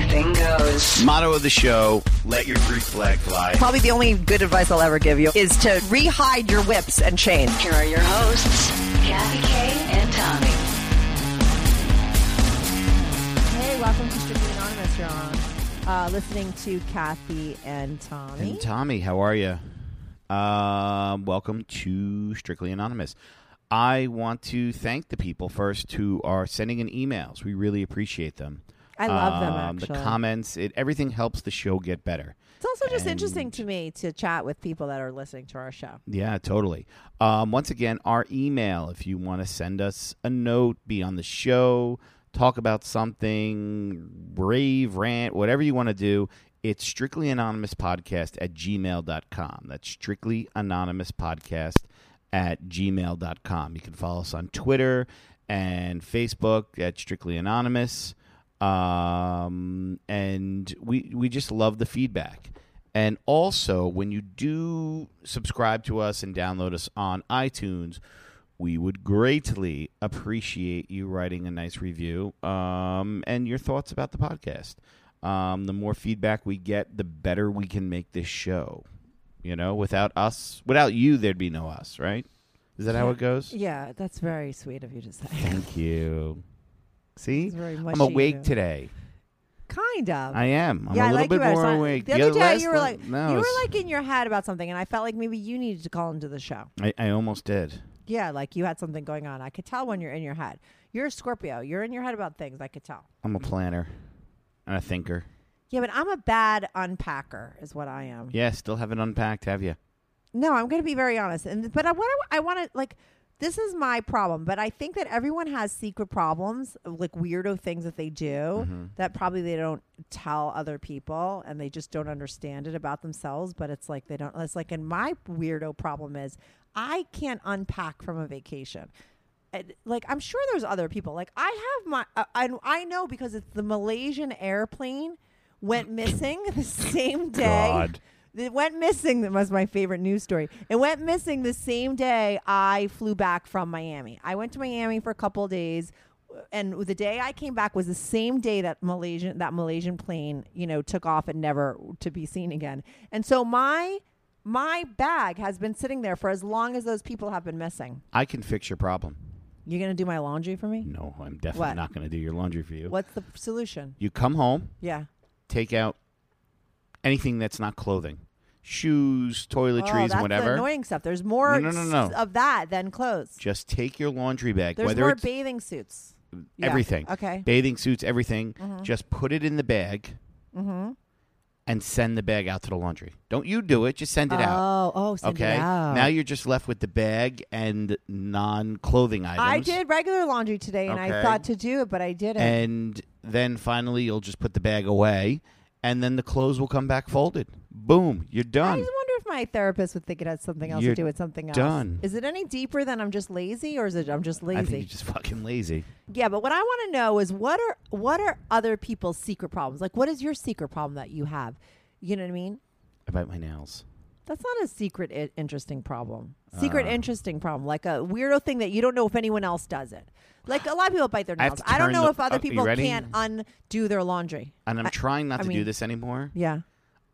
anything goes. Motto of the show: Let your Greek flag fly. Probably the only good advice I'll ever give you is to rehide your whips and chains. Here are your hosts, Kathy Kay and Tommy. Hey, welcome to Strictly Anonymous. You're on. Uh, listening to Kathy and Tommy. And Tommy, how are you? Um, welcome to Strictly Anonymous. I want to thank the people first who are sending in emails. We really appreciate them. I love them, Um, The actually. comments, it everything helps the show get better. it's also just and- interesting to me to chat with people that are listening to our show. Yeah, totally. Um, once again, our email, if you want to send us a note, be on the show, talk about something, rave, rant, whatever you want to do, it's strictly anonymous podcast at gmail.com. That's strictly anonymous podcast at gmail.com. You can follow us on Twitter and Facebook at strictly anonymous. Um, and we we just love the feedback. And also, when you do subscribe to us and download us on iTunes, we would greatly appreciate you writing a nice review um, and your thoughts about the podcast. Um, the more feedback we get, the better we can make this show. You know, without us, without you, there'd be no us, right? Is that how it goes? Yeah, that's very sweet of you to say. Thank you. See, I'm awake today. Kind of. I am. I'm yeah, a I little like bit more awake. The other day, you were like, no, you were like in your head about something, and I felt like maybe you needed to call into the show. I, I almost did. Yeah, like you had something going on. I could tell when you're in your head. You're a Scorpio. You're in your head about things. I could tell. I'm a planner and a thinker. Yeah, but I'm a bad unpacker, is what I am. Yeah, still haven't unpacked, have you? No, I'm going to be very honest. And but I want to I want to like this is my problem, but I think that everyone has secret problems, like weirdo things that they do that probably they don't tell other people and they just don't understand it about themselves, but it's like they don't it's like and my weirdo problem is I can't unpack from a vacation. And, like I'm sure there's other people. Like I have my uh, I I know because it's the Malaysian airplane went missing the same day. God. It went missing. That was my favorite news story. It went missing the same day I flew back from Miami. I went to Miami for a couple of days, and the day I came back was the same day that Malaysian that Malaysian plane, you know, took off and never to be seen again. And so my my bag has been sitting there for as long as those people have been missing. I can fix your problem. You're gonna do my laundry for me? No, I'm definitely What? not going to do your laundry for you. What's the solution? You come home, Yeah. take out anything that's not clothing, shoes, oh, toiletries, that's whatever. the annoying stuff. There's more No, no, no, no. of that than clothes. Just take your laundry bag, There's whether more it's bathing suits. Yeah. everything, Okay. bathing suits, everything. Mm-hmm. Just put it in the bag and send the bag out to the laundry. Don't you do it? Just send it out. Oh, oh, Okay. Now you're just left with the bag and non-clothing items. I did regular laundry today, and I thought to do it, but I didn't. and then finally you'll just put the bag away and then the clothes will come back folded boom you're done. I done just wonder if my therapist would think it had something else You're to do with something else. done. Is it any deeper than I'm just lazy, or is it I'm just i think lazy? you're just fucking lazy yeah, but what I want to know is what are what are other people's secret problems? Like, what is your secret problem that you have? You know what I mean? I bite my nails That's not a secret, I- interesting problem. Secret, Uh. interesting problem, like a weirdo thing that you don't know if anyone else does it. Like a lot of people bite their nails. to I, don't know the- if other people can't undo their laundry. and i'm I- trying not I to do this anymore Yeah,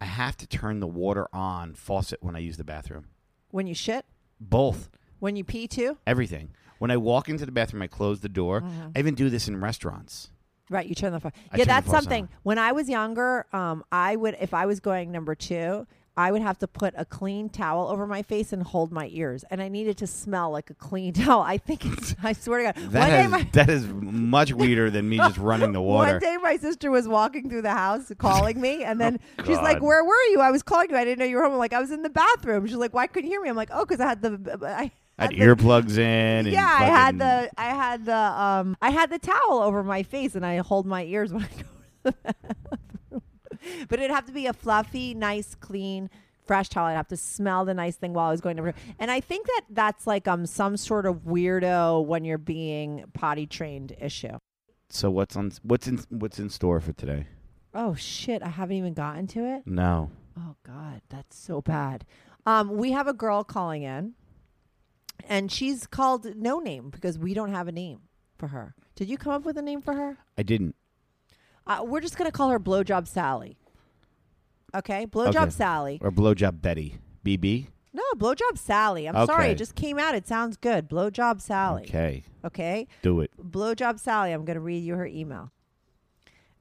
i have to turn the water on faucet when i use the bathroom when you shit, both when you pee too. everything when i walk into the bathroom i close the door Mm-hmm. i even do this in restaurants Right, you turn the faucet. Yeah, that's something. on. When I was younger, um, I would if I was going number two, I would have to put a clean towel over my face and hold my ears, and I needed to smell like a clean towel. I think it's. I swear to God, that, one my. that is much weirder than me just running the water One day, my sister was walking through the house calling me, and then she's like, Oh, "Where were you? I was calling you. I didn't know you were home." I'm like, "I was in the bathroom." She's like, "Why couldn't you hear me?" I'm like, "Oh, because I had the." I had the- earplugs in and yeah, I had the I had the um I had the towel over my face and I hold my ears when I go to the bathroom. But it'd have to be a fluffy, nice, clean fresh towel. I'd have to smell the nice thing while I was going to. And I think that that's like um some sort of weirdo when you're being potty trained issue. So what's on what's in what's in store for today? Oh shit! I haven't even gotten to it. No. Oh God, that's so bad. Um, we have a girl calling in, and she's called no name because we don't have a name for her. Did you come up with a name for her? I didn't. Uh, we're just gonna call her Blowjob Sally. Okay, Blowjob Okay. Sally. Or blowjob Betty. BB? No, Blowjob Sally. I'm sorry, Okay. it just came out. It sounds good. Blowjob Sally. Okay. Okay. Do it. Blowjob Sally. I'm going to read you her email.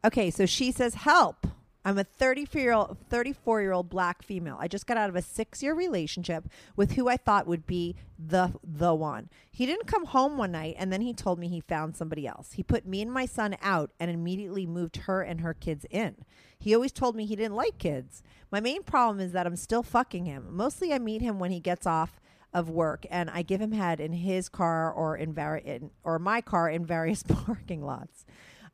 Okay, so she says, "Help! I'm a 34 year old 34 year old black female. I just got out of a six year relationship with who I thought would be the the one. He didn't come home one night, and then he told me he found somebody else. He put me and my son out and immediately moved her and her kids in. He always told me he didn't like kids. My main problem is that I'm still fucking him. Mostly, I meet him when he gets off." Of work, and I give him head in his car or in, vari- in or my car in various parking lots.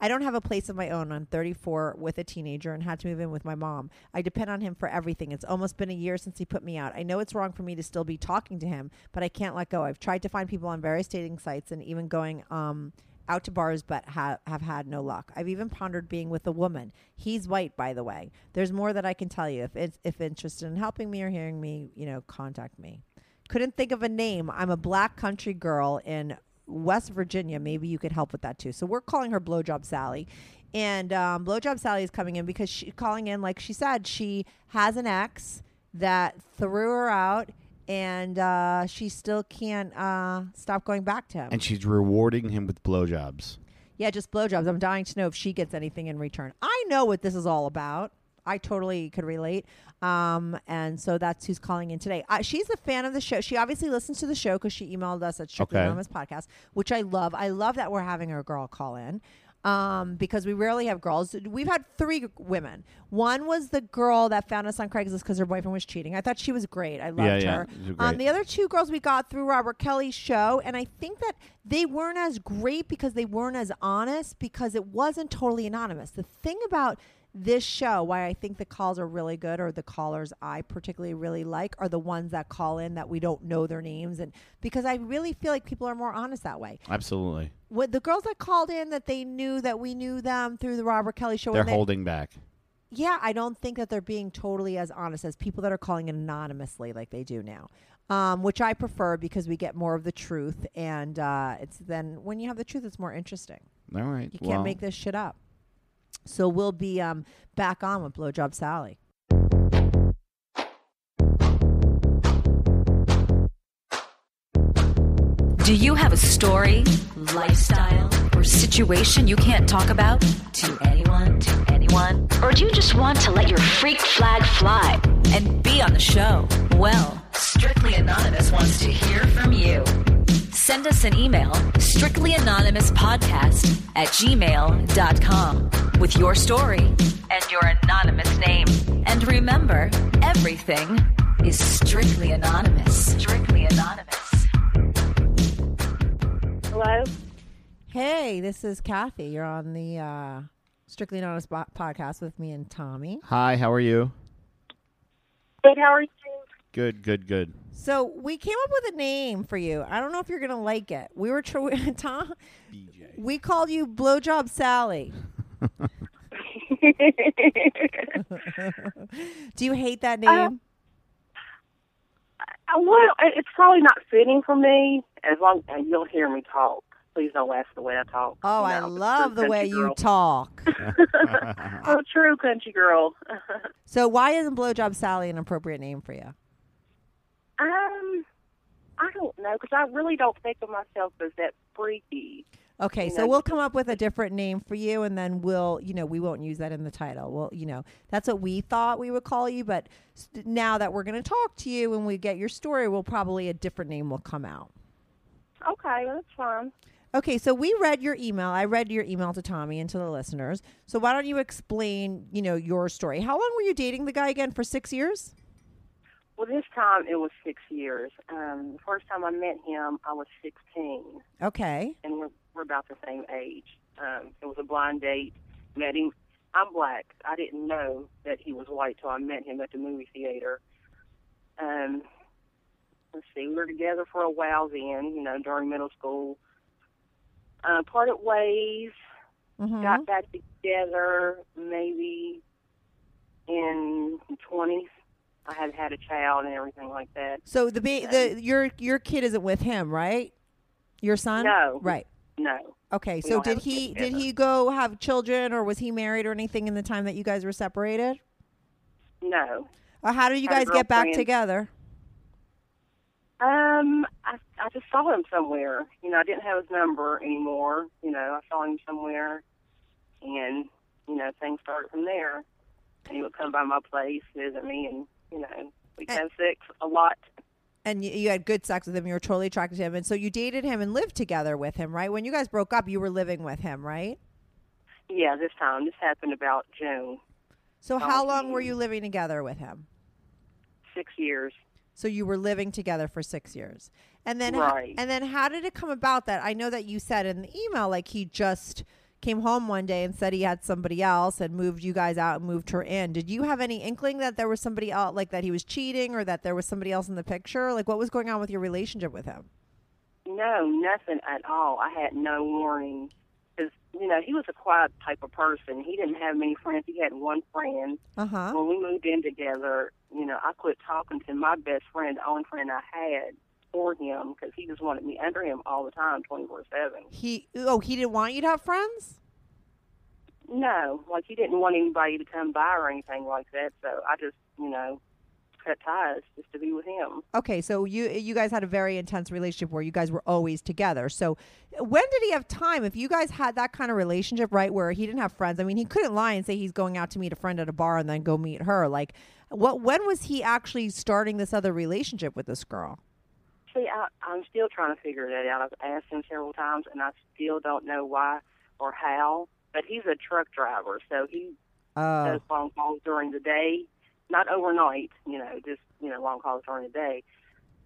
I don't have a place of my own. I'm 34 with a teenager and had to move in with my mom. I depend on him for everything. It's almost been a year since he put me out. I know it's wrong for me to still be talking to him, but I can't let go. I've tried to find people on various dating sites and even going um, out to bars, but ha- have had no luck. I've even pondered being with a woman. He's white, by the way. There's more that I can tell you. If it's, if interested in helping me or hearing me, you know, contact me. Couldn't think of a name. I'm a black country girl in West Virginia. Maybe you could help with that too. So we're calling her Blowjob Sally. And um, Blowjob Sally is coming in because she's calling in, like she said, she has an ex that threw her out and uh, she still can't uh, stop going back to him. And she's rewarding him with blowjobs. Yeah, just blowjobs. I'm dying to know if she gets anything in return. I know what this is all about. I totally could relate. Um, and so that's who's calling in today. Uh, she's a fan of the show. She obviously listens to the show because she emailed us at Strictly Okay. Anonymous Podcast, which I love. I love that we're having a girl call in um, because we rarely have girls. We've had three women. One was the girl that found us on Craigslist because her boyfriend was cheating. I thought she was great. I loved yeah, her. Um, the other two girls we got through Robert Kelly's show, and I think that they weren't as great because they weren't as honest because it wasn't totally anonymous. The thing about this show, why I think the calls are really good, or the callers I particularly really like, are the ones that call in that we don't know their names, and because I really feel like people are more honest that way. Absolutely. What the girls that called in that they knew that we knew them through the Robert Kelly show, They're they- holding back. yeah, I don't think that they're being totally as honest as people that are calling anonymously like they do now. Um, which I prefer because we get more of the truth, and uh, it's then when you have the truth, it's more interesting. All right. You can't well, make this shit up. So we'll be um, back on with Blowjob Sally. Do you have a story, lifestyle, or situation you can't talk about to anyone, to anyone? Or do you just want to let your freak flag fly and be on the show? Well, Strictly Anonymous wants to hear from you. Send us an email, strictlyanonymouspodcast at gmail.com with your story and your anonymous name. And remember, everything is strictly anonymous. Strictly anonymous. Hello? Hey, this is Kathy. You're on the uh, Strictly Anonymous bo- podcast with me and Tommy. Hi, how are you? Good, how are you? Good, good, good. So we came up with a name for you. I don't know if you're gonna like it. We were tr- Tom. BJ. We called you Blowjob Sally. Do you hate that name? Uh, well, it's probably not fitting for me as long as you'll hear me talk. Please don't ask the way I talk. oh, You I know, I'm a love the way country you talk. I'm true country girl. so why isn't Blowjob Sally an appropriate name for you? I don't know because I really don't think of myself as that freaky. Okay, You so know, we'll come up with a different name for you, and then we'll, you know, we won't use that in the title. Well, you know, that's what we thought we would call you, but now that we're going to talk to you and we get your story, we'll probably a different name will come out. Okay, that's fine. Okay, so we read your email. I read your email to Tommy and to the listeners. So why don't you explain, you know, your story? How long were you dating the guy again for six years? Well, this time it was six years. Um, the first time I met him, I was 16. Okay. and we're we're about the same age. Um, it was a blind date. Met him. I'm black. I didn't know that he was white till I met him at the movie theater. um, let's see, we were together for a while then, you know, during middle school. Uh, parted ways, Mhm. got back together maybe in the 20s. I had had a child and everything like that. So the ba- the your your kid isn't with him, right? Your son? No. Right. No, Okay. We So did have a kid he did he go have children or was he married or anything in the time that you guys were separated? no. Or how did you guys get back together? Um, I I just saw him somewhere. You know, I didn't have his number anymore. You know, I saw him somewhere, and you know, things started from there. And he would come by my place, visit me, and you know, we'd And- sex a lot. And you, you had good sex with him. You were totally attracted to him, and so you dated him and lived together with him, right? When you guys broke up, you were living with him, right? Yeah, this time this happened about June, So how long were you living together with him? six years. So you were living together for six years, and then Right. and then how did it come about that? I know that you said in the email like he just came home one day and said he had somebody else and moved you guys out and moved her in. Did you have any inkling that there was somebody else, like that he was cheating or that there was somebody else in the picture? Like what was going on with your relationship with him? No, nothing at all. I had no warning. Because, you know, he was a quiet type of person. He didn't have many friends. He had one friend. Uh huh. When we moved in together, you know, I quit talking to my best friend, the only friend I had for him, because he just wanted me under him all the time, 24 7. He oh he didn't want you to have friends. No, like he didn't want anybody to come by or anything like that. So I just, you know, cut ties just to be with him. Okay, so you you guys had a very intense relationship where you guys were always together. So when did he have time? If you guys had that kind of relationship, right, where he didn't have friends, I mean, he couldn't lie and say he's going out to meet a friend at a bar and then go meet her. Like, what? When was he actually starting this other relationship with this girl? See, I, I'm still trying to figure that out. I've asked him several times, and I still don't know why or how. But he's a truck driver, so he Oh, does long calls during the day, not overnight. You know, just you know, long calls during the day.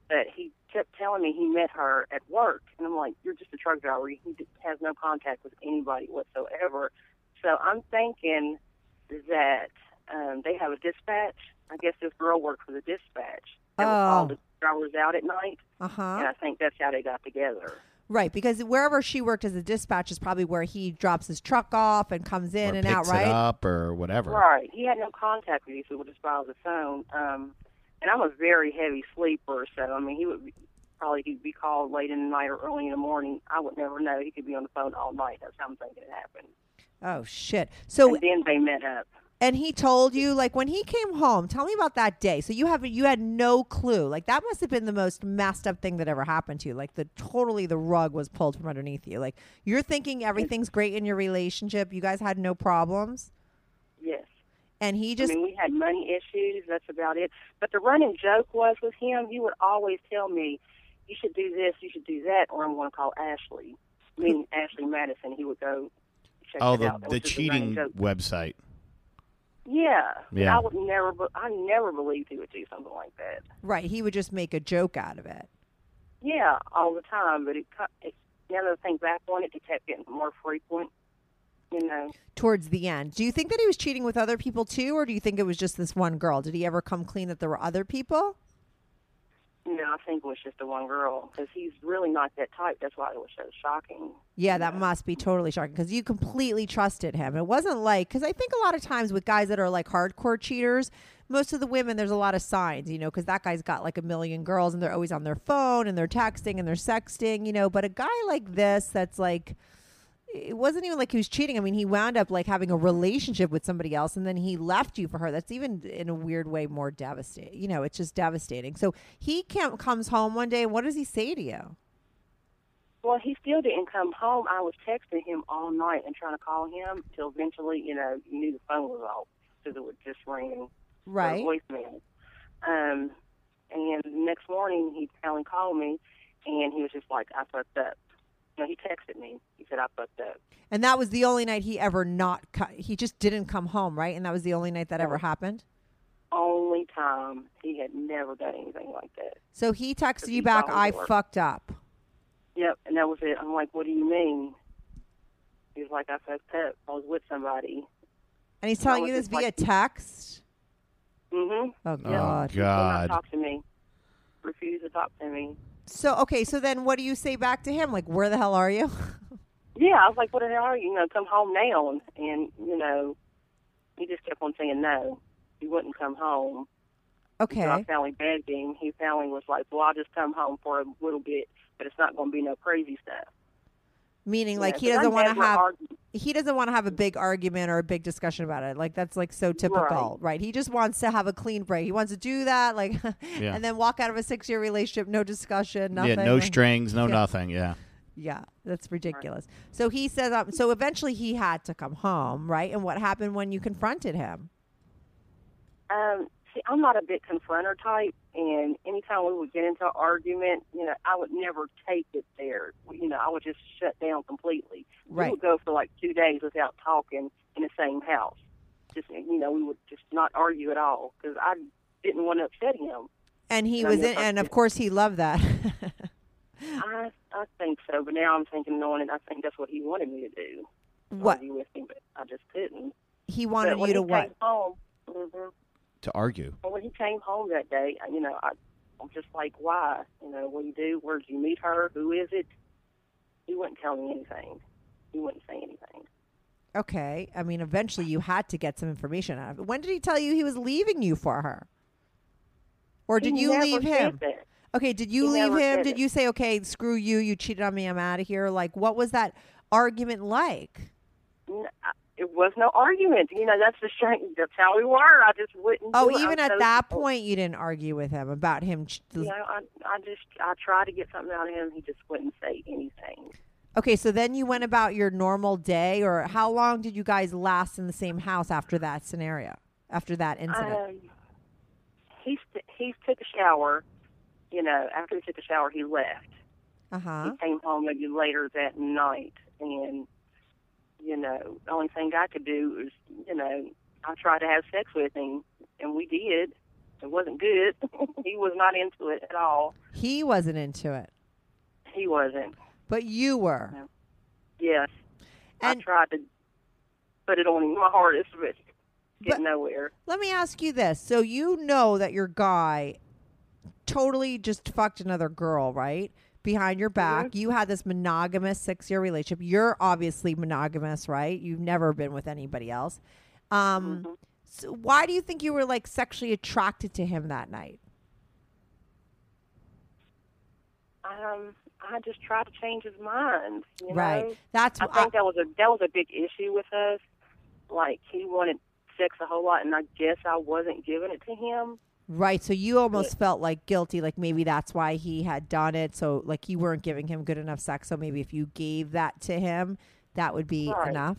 But he kept telling me he met her at work, and I'm like, "You're just a truck driver. He has no contact with anybody whatsoever." So I'm thinking that um, they have a dispatch. I guess this girl worked for the dispatch. That would call Oh. the drivers out at night. uh And huh. I think that's how they got together. Right, because wherever she worked as a dispatch is probably where he drops his truck off and comes in or and picks out, it right? up or whatever. Right. He had no contact with these people just by the phone. Um, and I'm a very heavy sleeper, so I mean, he would be, probably he'd be called late in the night or early in the morning. I would never know. He could be on the phone all night. That's how I'm thinking it happened. Oh shit! So and then they met up. And he told you, like, when he came home, tell me about that day. So you have you had no clue. Like that must have been the most messed up thing that ever happened to you. Like the totally the rug was pulled from underneath you. Like you're thinking everything's great in your relationship. You guys had no problems. Yes. And he just I mean, we had money issues. That's about it. But the running joke was with him, he would always tell me, "You should do this, you should do that," or I'm going to call Ashley. I mean, Ashley Madison. He would go. Check Oh, it the out. That the was just a running cheating website. Yeah. Yeah. I would never. be- I never believed he would do something like that. right, he would just make a joke out of it. Yeah, all the time. But it, co- it now that I think back on it, it kept getting more frequent. You know. Towards the end, do you think that he was cheating with other people too, or do you think it was just this one girl? Did he ever come clean that there were other people? No, I think it was just the one girl because he's really not that type. That's why it was so shocking. Yeah, that must be totally shocking because you completely trusted him. It wasn't like because I think a lot of times with guys that are like hardcore cheaters, most of the women there's a lot of signs, you know, because that guy's got like a million girls and they're always on their phone and they're texting and they're sexting, you know. But a guy like this, that's like, it wasn't even like he was cheating. I mean, he wound up like having a relationship with somebody else and then he left you for her. That's even in a weird way more devastating. You know, it's just devastating. So he can't, comes home one day. and What does he say to you? Well, he still didn't come home. I was texting him all night and trying to call him until eventually, you know, you knew the phone was off because it would just ring Right. voicemail. Um, and the next morning he finally called me, and he was just like, "I fucked up." You know, he texted me. He said, "I fucked up." And that was the only night he ever not cu- he just didn't come home, right? And that was the only night that ever happened. Only time he had never done anything like that. So he texted you He back, "I her. fucked up." Yep, and that was it. I'm like, "What do you mean?" He was like, "I fucked up. I was with somebody." And he's telling was you this just like- via text. Mm-hmm. Oh Oh, God. Will God. not talk to me. Refuse to talk to me. So okay, so then what do you say back to him? Like, where the hell are you? Yeah, I was like, what the hell are you? You know, come home now. And, and you know, he just kept on saying no. He wouldn't come home. Okay. So I finally begged him. He finally was like, well, I'll just come home for a little bit, but it's not going to be no crazy stuff. Meaning, You like know, he 'cause I doesn't want to have argue- he doesn't want to have a big argument or a big discussion about it. Like that's like so typical, right? He just wants to have a clean break. He wants to do that, like, Yeah. and then walk out of a six year relationship, no discussion, nothing. Yeah, no like- strings, no Yeah. nothing. Yeah. Yeah, that's ridiculous. So he says, um, so eventually he had to come home, right? And what happened when you confronted him? Um, see, I'm not a big confronter type, and anytime we would get into an argument, you know, I would never take it there. You know, I would just shut down completely. Right. We would go for like two days without talking in the same house. Just, you know, we would just not argue at all because I didn't want to upset him. And he No, was in, and of course he loved that. I, I think so, but now I'm thinking, knowing it, I think that's what he wanted me to do. what Argue with him, but I just couldn't. he wanted you to what? Home, hmm To argue. Well, when he came home that day, you know, I, I'm just like, why? You know, what do you do? Where did you meet her? Who is it? He wouldn't tell me anything. He wouldn't say anything. Okay, I mean, eventually you had to get some information out of it. When did he tell you he was leaving you for her? Or did He you never leave said him? that. Okay, did you He leave him? Did it. you say, okay, screw you, you cheated on me, I'm out of here? Like, what was that argument like? N- I- It was no argument. You know, that's the shame. That's how we were. I just wouldn't. Oh, even at so- that point, you didn't argue with him about him. ch- You know, I, I just, I tried to get something out of him. He just wouldn't say anything. Okay, so then you went about your normal day, or how long did you guys last in the same house after that scenario, after that incident? Um, he st- he took a shower. You know, after he took a shower, he left. Uh huh. He came home maybe later that night, and you know, the only thing I could do was, you know, I tried to have sex with him, and we did. It wasn't good. he was not into it at all. He wasn't into it, He wasn't. but you were. Yes, And- I tried to put it on him my hardest, but get nowhere. Let me ask you this: so you know that your guy totally just fucked another girl, right? Behind your back, you had this monogamous six-year relationship. You're obviously monogamous, right? You've never been with anybody else. Um, so why do you think you were like sexually attracted to him that night? Um, I just tried to change his mind. You Right. Know? That's I think that was a that was a big issue with us. Like he wanted sex a whole lot, and I guess I wasn't giving it to him. Right. So you almost felt like guilty, like maybe that's why he had done it. So like you weren't giving him good enough sex. So maybe if you gave that to him, that would be Right. enough.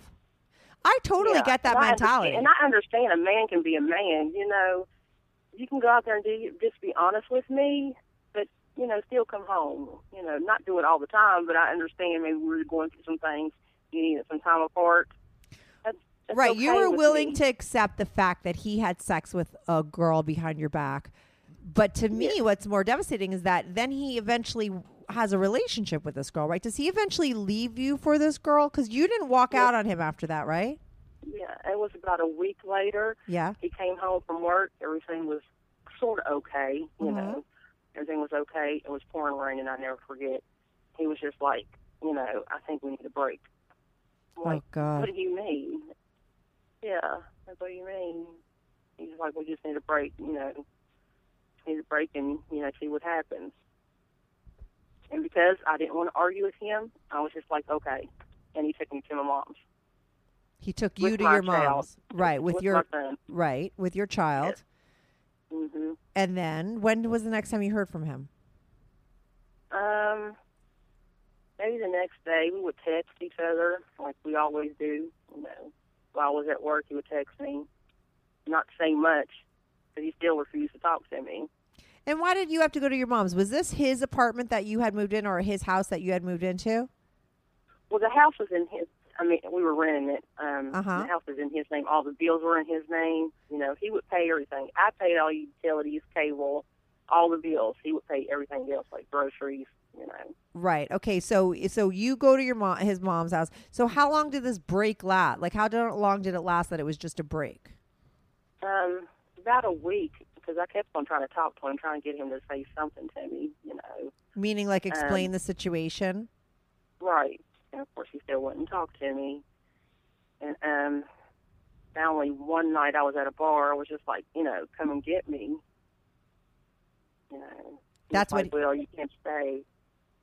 I totally Yeah, get that and mentality. understand- and I understand a man can be a man. You know, you can go out there and do just be honest with me, but you know, still come home. You know, not do it all the time, but I understand maybe we're going through some things. You need some time apart. That's, right. you were willing me. to accept the fact that he had sex with a girl behind your back. But to me, what's more devastating is that then he eventually has a relationship with this girl, right? Does he eventually leave you for this girl? Because you didn't walk out on him after that, right? Yeah, it was about a week later. Yeah. He came home from work. Everything was sort of okay. You Mhm. know, everything was okay. It was pouring rain, and I never forget. He was just like, you know, I think we need a break. I'm like, oh God. what do you mean? Yeah, that's what you mean. He's like, we just need a break. You know, need a break, and you know, see what happens. And because I didn't want to argue with him, I was just like, okay. And he took me to my mom's. He took you with to your mom's, right? With, with your right with your child. hmm And then when was the next time you heard from him? Um, maybe the next day we would text each other like we always do. You know, while I was at work, he would text me, not say much, but he still refused to talk to me. And why did you have to go to your mom's? Was this his apartment that you had moved in, or his house that you had moved into? Well, the house was in his. I mean, we were renting it. Um, Uh-huh. The house was in his name. All the bills were in his name. You know, he would pay everything. I paid all utilities, cable, all the bills. He would pay everything else, like groceries. You know. Right. Okay. So so you go to your mom, his mom's house. So how long did this break last? Like how long did it last that it was just a break? Um, about a week because I kept on trying to talk to him, trying to get him to say something to me. You know, Meaning, like, explain Um, the situation. right? And of course, he still wouldn't talk to me. And um, finally, one night I was at a bar. I was just like, you know, come and get me. You know, He That's what like, Well, you can't stay.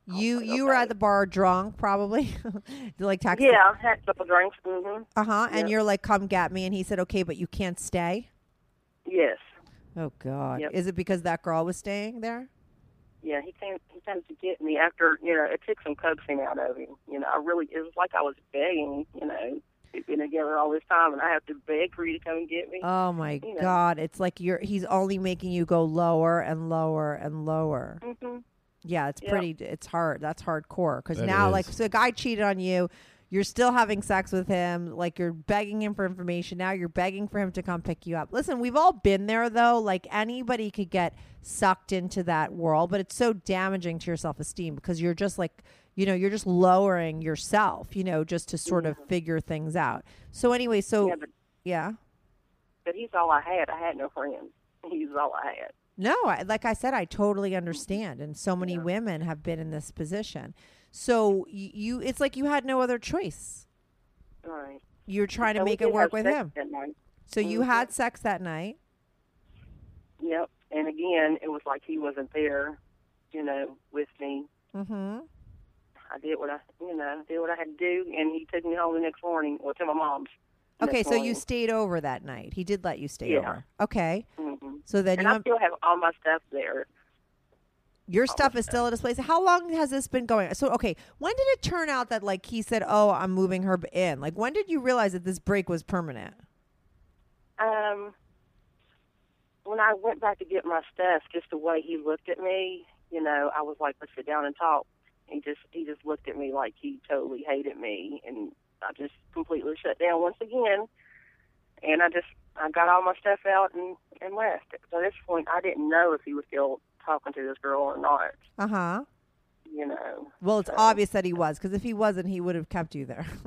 You like, you were at the bar drunk, probably. like text. Yeah, I had a couple drinks. hmm Uh huh. And Yep. you're like, come get me, and he said, okay, but you can't stay. Yes. Oh God. Yep. Is it because that girl was staying there? Yeah, he came. He came to get me after you know it took some coaxing out of him. You know, I really it was like I was begging. You know, we've been together all this time, and I have to beg for you to come and get me. Oh my You know. God. It's like you're. He's only making you go lower and lower and lower. hmm Yeah, it's Yep. pretty. It's hard. That's hardcore. Because That now, like, is. so a guy cheated on you. You're still having sex with him. Like, you're begging him for information. Now you're begging for him to come pick you up. Listen, we've all been there, though. Like, anybody could get sucked into that world, but it's so damaging to your self esteem because you're just like, you know, you're just lowering yourself, you know, just to sort of figure things out. So, anyway, so, Yeah, but yeah. but he's all I had. I had no friends. He's all I had. No, I, like I said, I totally understand, and so many women have been in this position. So you, it's like you had no other choice. Right. You're trying to So we make it work with him. So you Mhm. had sex that night. Yep. And again, it was like he wasn't there. You know, with me. Mm-hmm. I did what I, you know, did what I had to do, and he took me home the next morning, or to my mom's. Okay, so you stayed over that night. He did let you stay Yeah. over. Okay, Mhm. so then And you I still have all my stuff there. your all stuff is still at his place. How long has this been going? So okay, when did it turn out that like he said, "Oh, I'm moving her in"? Like when did you realize that this break was permanent? Um, when I went back to get my stuff, just the way he looked at me, you know, I was like, "Let's sit down and talk." He just he just looked at me like he totally hated me, and I just completely shut down once again. And I just I got all my stuff out and and left. So at this point, I didn't know if he was still talking to this girl or not. Uh huh. You know, Well, it's So- obvious that he was because if he wasn't, he would have kept you there.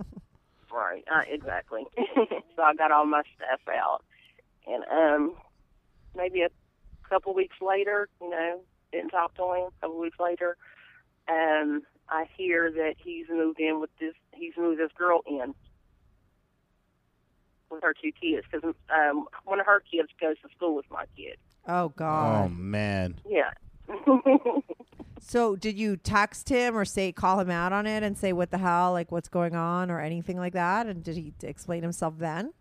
Right, uh, exactly. so I got all my stuff out, and um, maybe a couple weeks later, you know, didn't talk to him. A couple weeks later, um, I hear that he's moved in with this. He's moved this girl in with her two kids because um, one of her kids goes to school with my kid. oh God. Oh God. man. Yeah. So did you text him or say call him out on it and say what the hell, like what's going on or anything like that? And did he explain himself then?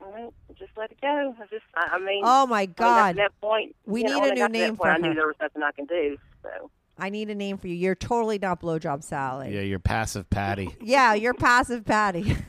Well, just let it go. I just, I, I mean, Oh my when I got to God. that point, We you know, need when a I new got to name point, for I knew there was nothing I can do. So. I need a name for you. You're totally not blowjob Sally. Yeah, you're passive Patty. Yeah, you're passive Patty.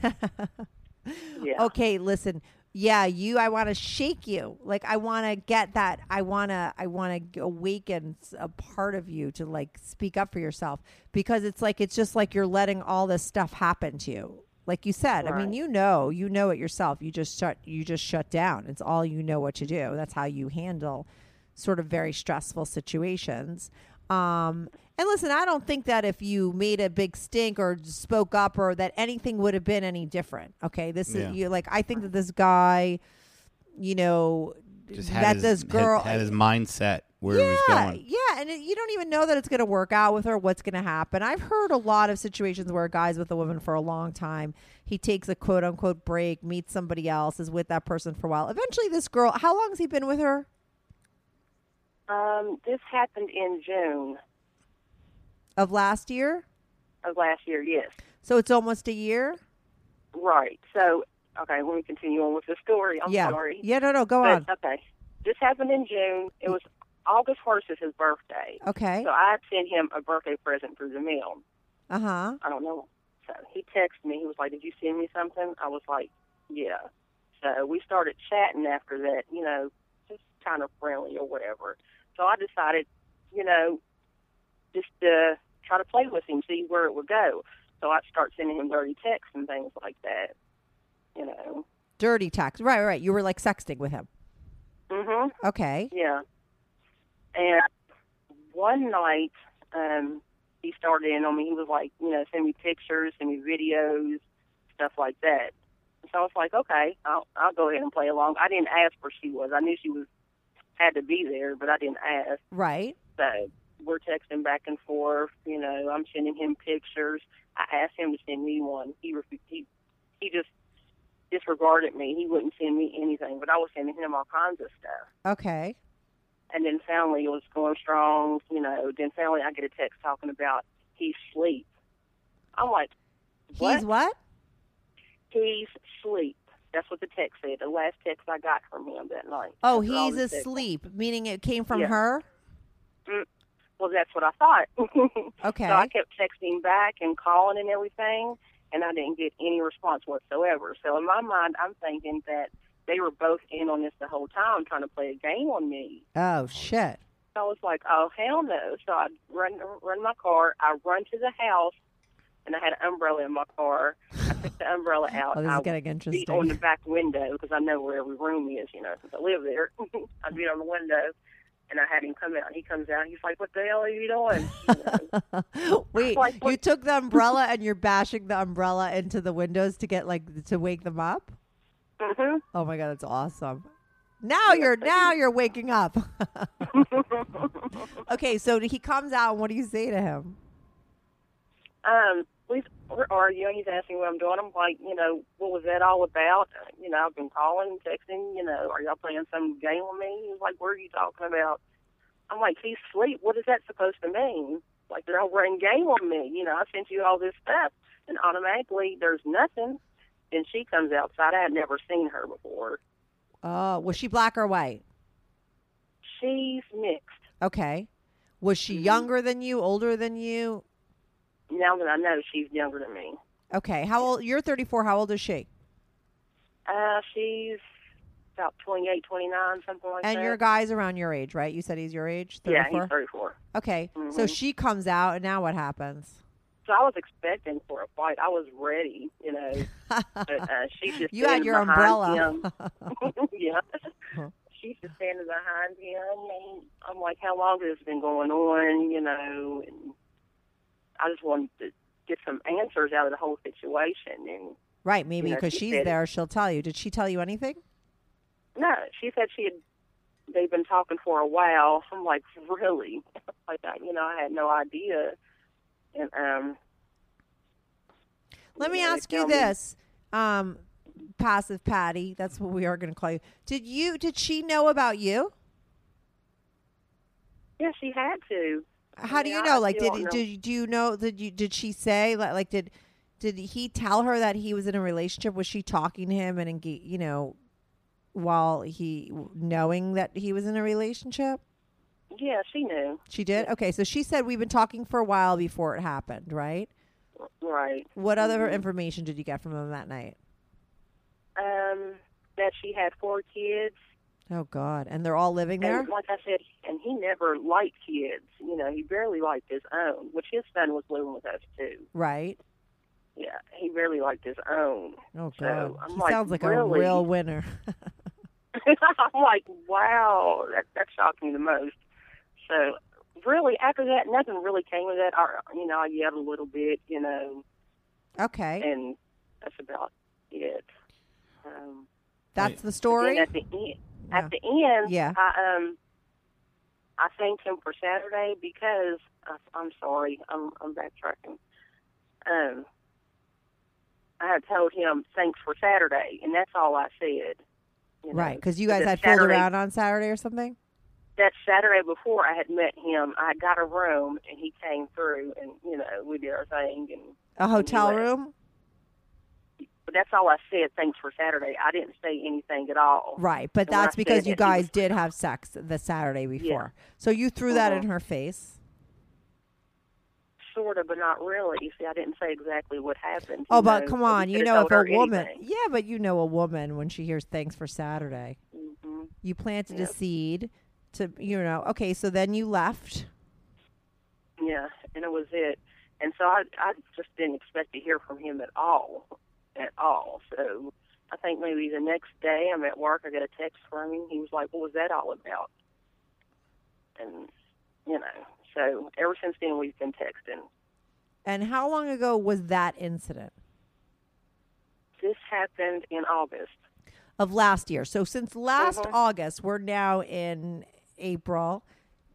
Yeah. okay, listen. Yeah, you I want to shake you. Like I want to get that I want to I want to awaken a part of you to like speak up for yourself because it's like it's just like you're letting all this stuff happen to you. Like you said, I mean, you know, you know it yourself. You just shut you just shut down. It's all you know what to do. That's how you handle sort of very stressful situations. Um, and listen, I don't think that if you made a big stink or spoke up or that anything would have been any different. Okay, this Yeah. is you like I think that this guy, you know, Just had that his, this had- girl had, his mindset where yeah, he was going. Yeah, and it, you don't even know that it's going to work out with her, what's going to happen. I've heard a lot of situations where a guy's with a woman for a long time. He takes a quote unquote break, meets somebody else, is with that person for a while. Eventually, this girl, how long has he been with her? Um, this happened in June Of last year? of last year. Yes. So it's almost a year? Right. So, okay, let me continue on with the story. I'm yeah. sorry. Yeah, no, no, go But, on. Okay. This happened in June. It was August 1st is his birthday. Okay. So I sent him a birthday present through the mail. Uh huh. I don't know. So he texted me. He was like, "Did you send me something?" I was like, "Yeah." So we started chatting after that. You know, just kind of friendly or whatever. So I decided, you know, just to try to play with him, see where it would go. So I'd start sending him dirty texts and things like that. You know. Dirty texts, Right, right. You were like sexting with him. Mhm. Okay. Yeah. And one night, um, he started in on me. He was like, you know, send me pictures, send me videos, stuff like that. So I was like, okay, I'll I'll go ahead and play along. I didn't ask where she was. I knew she was had to be there, but I didn't ask. Right. So we're texting back and forth. You know, I'm sending him pictures. I asked him to send me one. He refu- he he just disregarded me. He wouldn't send me anything, but I was sending him all kinds of stuff. Okay. And then finally, it was going strong. You know, then finally, I get a text talking about he's sleep. I'm like, what? He's what? He's sleep. That's what the text said. The last text I got from him that night. Oh, he's asleep, meaning it came from Yeah. her? Mm, well, that's what I thought. Okay. So I kept texting back and calling and everything, and I didn't get any response whatsoever. So in my mind, I'm thinking that they were both in on this the whole time, trying to play a game on me. Oh, shit. I was like, oh hell no! So I run run my car. I run to the house, and I had an umbrella in my car. The umbrella out. Oh, this is getting interesting. on the back window because I know where every room is. You know, since I live there, I beat on the window, and I had him come out. He comes out. He's like, "What the hell are you doing?" You know? Wait, Like, you took the umbrella and you're bashing the umbrella into the windows to get like to wake them up? hmm Oh my god, that's awesome. Now you're now you're waking up. okay, so he comes out and what do you say to him? Um, we we're arguing. He's asking what I'm doing. I'm like, you know, what was that all about? You know, I've been calling, texting. You know, are y'all playing some game with me? He's like, what are you talking about? I'm like, he's asleep. What is that supposed to mean? Like they're all running game on me. You know, I sent you all this stuff, and automatically there's nothing. Then she comes outside. I had never seen her before. Oh, was she black or white? She's mixed. Okay. Was she mm-hmm. younger than you, older than you? Now that I know she's younger than me. Okay. How old you're 34, how old is she? Uh, she's about 28, 29, something like And that. And your guy's around your age, right? You said he's your age? 34? yeah, he's 34. Okay. So Mhm. she comes out and now what happens? So I was expecting for a fight. I was ready, you know. But uh, she's just You had your umbrella. Yeah. Huh. She's just standing behind him, and I'm like, "How long has this been going on?" You know, and I just wanted to get some answers out of the whole situation. And right, maybe You know, because she she's said- there, she'll tell you. Did she tell you anything? no, she said she had. They've been talking for a while. I'm like, really? like, I, you know, I had no idea. And um, Let me ask you this. Um passive Patty, that's what we are going to call you. Did you did she know about you? Yeah, she had to. How do you know? Like, did know. did do you know? Did you did she say like like did did he tell her that he was in a relationship? Was she talking to him and engage, you know, while he knowing that he was in a relationship? Yeah, she knew. She did. Okay, so she said we've been talking for a while before it happened, right? Right. What other Mhm. information did you get from him that night? Um, that she had four kids. Oh God, and they're all living there. And like I said, and he never liked kids. You know, he barely liked his own, which his son was living with us too. Right. Yeah, he barely liked his own. Oh So, God, I'm he like, sounds like a real winner. I'm like, wow, that that shocked me the most. So really, after that, nothing really came of that. I, you know, I yelled a little bit, you know, okay, and that's about it. Um, that's the story. at the end, Yeah. at the end, Yeah. I um, I thanked him for Saturday because I, I'm sorry, I'm I'm backtracking. Um, I had told him thanks for Saturday, and that's all I said. you know. Right, because you guys had fooled around on Saturday or something. That Saturday before I had met him, I got a room, and he came through, and you know we did our thing, and A hotel room. But that's all I said. Thanks for Saturday. I didn't say anything at all. Right, but And that's because you guys was- did have sex the Saturday before. So you threw that Uh-huh. in her face. Sort of, but not really. You see, I didn't say exactly what happened. Oh, but know, come on, you know if a woman, anything. yeah, but you know a woman when she hears thanks for Saturday, hmm you planted a seed to, you know, okay, so then you left. Yeah, and it was it. And so I, I just didn't expect to hear from him at all, at all. So I think maybe the next day I'm at work, I get a text from him. He was like, "What was that all about?" And you know, so ever since then we've been texting. And how long ago was that incident? This happened in August. of last year. So since last Mhm. August, we're now in April,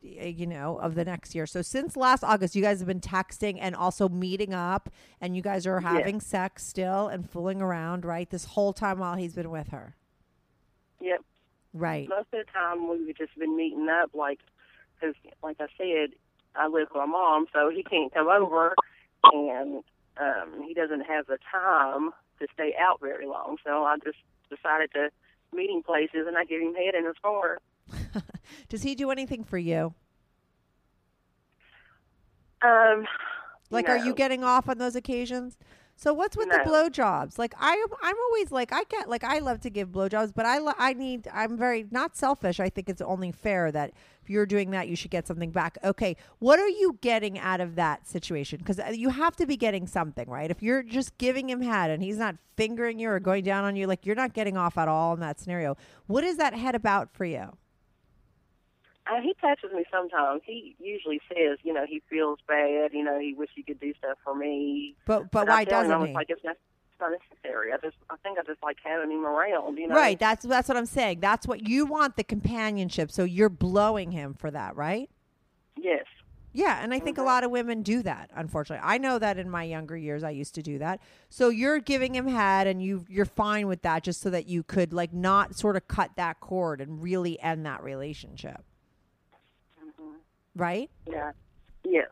you know, of the next year. So since last August, you guys have been texting and also meeting up, and you guys are having sex still and fooling around, right? This whole time while he's been with her, Yep. right? Most of the time, we've just been meeting up, like, because, like I said, I live with my mom, so he can't come over, and um, he doesn't have the time to stay out very long. So I just decided to meeting places, and I give him head in his car. Does he do anything for you? Um, Like, are you getting off on those occasions? So what's with the No. blowjobs? Like I, I'm always like I get like I love to give blowjobs, but I, lo- I need I'm very not selfish. I think it's only fair that if you're doing that, you should get something back. Okay, what are you getting out of that situation? Because you have to be getting something, right? If you're just giving him head and he's not fingering you or going down on you, like you're not getting off at all in that scenario. What is that head about for you? Uh, he touches me sometimes. He usually says, you know, he feels bad. You know, he wish he could do stuff for me. But but I why doesn't I was he? like, it's not, it's not necessary. I just, I think I just like having him around. You know, Right. That's that's what I'm saying. That's what you want the companionship. So you're blowing him for that, right? Yes. Yeah, and I think a lot of women do that. Unfortunately, I know that in my younger years, I used to do that. So you're giving him head, and you you're fine with that, just so that you could like not sort of cut that cord and really end that relationship, right? Yeah. Yes.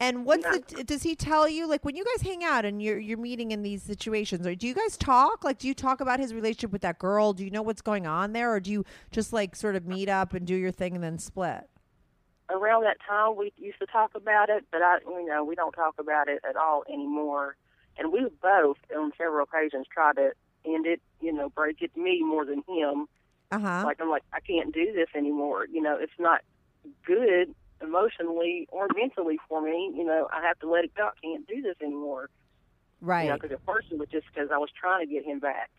And what's Yeah. the? Does he tell you like when you guys hang out and you're you're meeting in these situations, or do you guys talk? Like, do you talk about his relationship with that girl? Do you know what's going on there, or do you just like sort of meet up and do your thing and then split? Around that time, we used to talk about it, but I, you know, we don't talk about it at all anymore. And we both, on several occasions, tried to end it. You know, break it. Me more than him. Uh huh. Like I'm like, I can't do this anymore. You know, it's not good emotionally or mentally for me. You know, I have to let it go. I can't do this anymore. right. You know, because at first it was just because I was trying to get him back.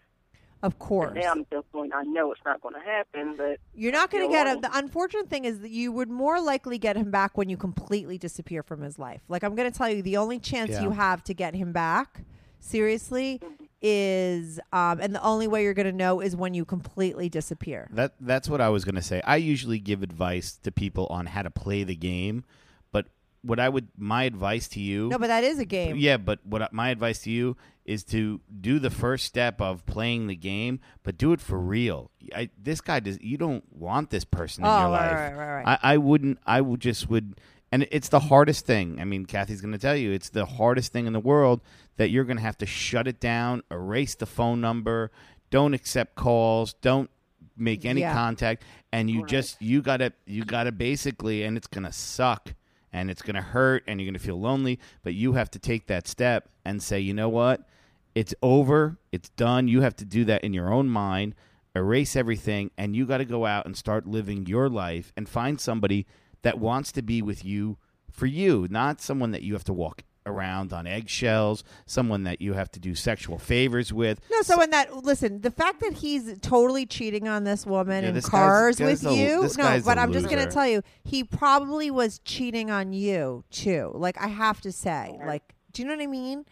of course. But now I'm at going. I know it's not going to happen. But You're not going to get him. The unfortunate thing is that you would more likely get him back when you completely disappear from his life. Like I'm going to tell you, the only chance Yeah. you have to get him back, seriously, mm-hmm. Is, um, and the only way you're going to know is when you completely disappear. That that's what I was going to say. I usually give advice to people on how to play the game, but what I would my advice to you No, but that is a game. Yeah, but what I- my advice to you is to do the first step of playing the game, but do it for real. I, this guy does. You don't want this person in Oh, your right, life. right, right, right. I, I wouldn't. I would just would, and it's the hardest thing. I mean, Kathy's going to tell you it's the hardest thing in the world that you're going to have to shut it down, erase the phone number, don't accept calls, don't make any Yeah. contact, and you just you gotta you gotta basically, and it's going to suck and it's going to hurt and you're going to feel lonely, but you have to take that step and say, you know what? It's over. It's done. You have to do that in your own mind, erase everything, and you got to go out and start living your life and find somebody that wants to be with you for you, not someone that you have to walk around on eggshells, someone that you have to do sexual favors with. No, so in that listen, the fact that he's totally cheating on this woman Yeah, in this cars guy's with a- you, this no, but I'm just gonna tell you, he probably was cheating on you too. Like I have to say, like, do you know what I mean?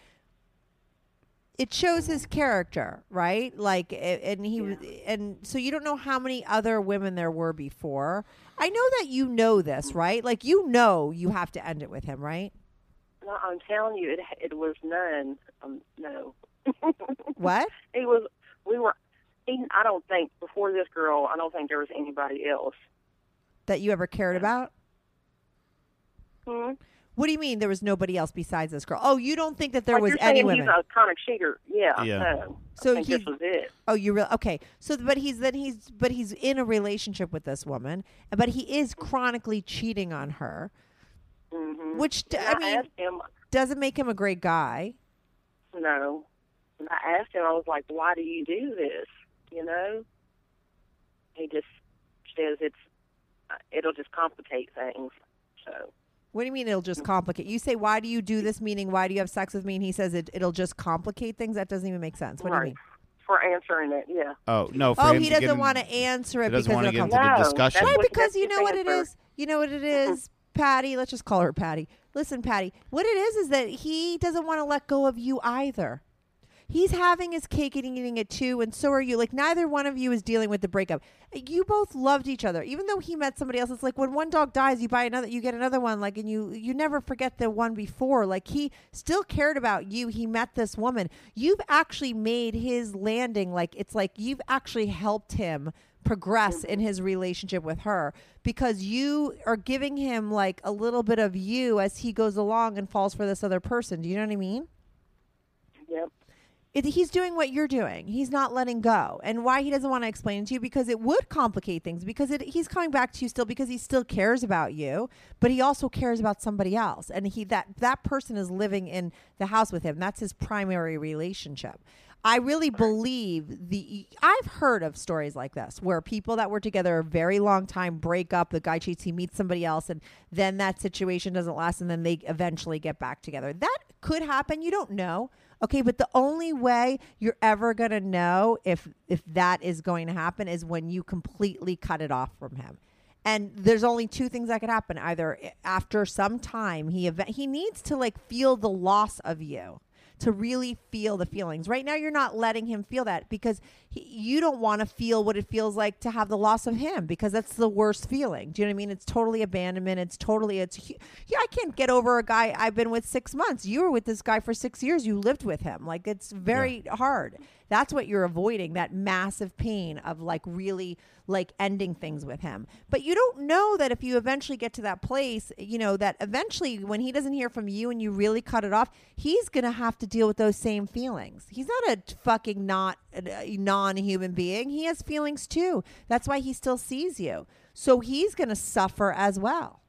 It shows his character, right? Like, and he was, and so you don't know how many other women there were before. I know that you know this, right? Like, you know you have to end it with him, right? no, I'm telling you, it it was none. Um, no. What? It was. We were. He, I don't think before this girl. I don't think there was anybody else. That you ever cared about? Hmm? What do you mean there was nobody else besides this girl? Oh, you don't think that there like was you're any saying women? He's a kind of cheater. Yeah. Yeah. No. So I think he- this was it. Oh, you real okay? So, but he's then he's but he's in a relationship with this woman, but he is chronically cheating on her, hmm which And I mean him. doesn't make him a great guy. No. And I asked him. I was like, "Why do you do this?" You know. He just says it's. uh, It'll just complicate things. So. What do you mean it'll just complicate? You say why do you do this? Meaning why do you have sex with me? And he says it it'll just complicate things. That doesn't even make sense. What do you mean? For answering it, yeah. Oh no! For Oh, him he to doesn't want to answer it He doesn't because want to it'll get into complicate. the discussion. that's Right, because you know what it answer. is. You know what it is, Patty. Let's just call her Patty. Listen, Patty. What it is is that he doesn't want to let go of you either. He's having his cake and eating it too, and so are you. Like neither one of you is dealing with the breakup. You both loved each other, even though he met somebody else. It's like when one dog dies, you buy another, you get another one. Like, and you you never forget the one before. Like he still cared about you. He met this woman. You've actually made his landing like it's like you've actually helped him progress in his relationship with her because you are giving him like a little bit of you as he goes along and falls for this other person. Do you know what I mean? Yep. It, he's doing what you're doing. He's not letting go. And why he doesn't want to explain it to you because it would complicate things because it, he's coming back to you still because he still cares about you, but he also cares about somebody else. And he that that person is living in the house with him. That's his primary relationship. I really believe the I've heard of stories like this where people that were together a very long time break up, the guy cheats, he meets somebody else and then that situation doesn't last and then they eventually get back together. That could happen, you don't know. Okay, but the only way you're ever going to know if if that is going to happen is when you completely cut it off from him. And there's only two things that could happen. Either after some time he ev- he needs to like feel the loss of you to really feel the feelings. Right now, you're not letting him feel that because he, you don't want to feel what it feels like to have the loss of him because that's the worst feeling. Do you know what I mean? It's totally abandonment. It's totally, it's, yeah, I can't get over a guy I've been with six months. You were with this guy for six years. You lived with him. Like, it's very hard. That's what you're avoiding that massive pain of like really like ending things with him. But you don't know that if you eventually get to that place, you know, that eventually when he doesn't hear from you and you really cut it off, he's going to have to deal with those same feelings. He's not a fucking not uh, not a non-human being. He has feelings too. That's why he still sees you. So he's going to suffer as well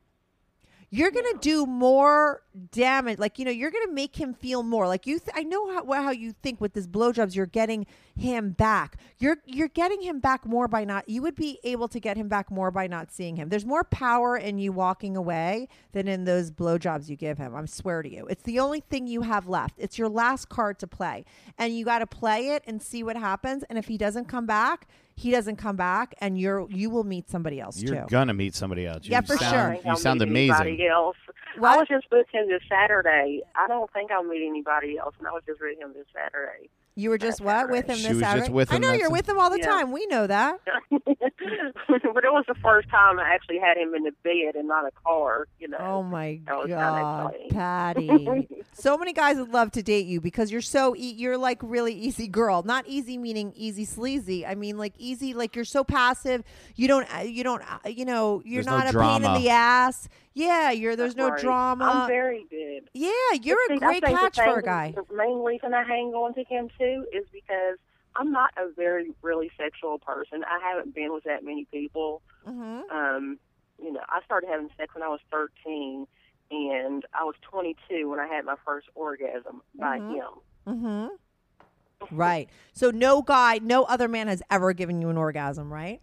you're going to do more damage. Like, you know, you're going to make him feel more. Like you, th- I know how, how you think with this blowjobs, you're getting him back. You're, you're getting him back more by not, you would be able to get him back more by not seeing him. There's more power in you walking away than in those blowjobs you give him. I swear to you. It's the only thing you have left. It's your last card to play. And you got to play it and see what happens. And if he doesn't come back, he doesn't come back and you're, you will meet somebody else You're too. gonna meet somebody else. Yeah, you for sound, sure. I think You I'll sound meet amazing. Anybody else? What? I was just with him this Saturday. I don't think I'll meet anybody else, and I was just with him this Saturday. You were just what with him She this was just Saturday? with I know that's you're with him all the Yeah. time. We know that. but it was the first time I actually had him in the bed and not a car. You know. Oh my That was kinda god. Patty! so many guys would love to date you because you're so e- you're like really easy girl. Not easy meaning easy sleazy. I mean like easy like you're so passive. You don't uh, you don't uh, you know you're There's no not a pain in the ass. Yeah, you're there's no drama. I'm very good. yeah, you're a See, great catch for a guy. The main reason I hang on to him too is because I'm not a very really sexual person. I haven't been with that many people. hmm Um, you know, I started having sex when I was 13, and I was 22 when I had my first orgasm by Mhm. him. Mm-hmm. Right. So no guy, no other man has ever given you an orgasm, right?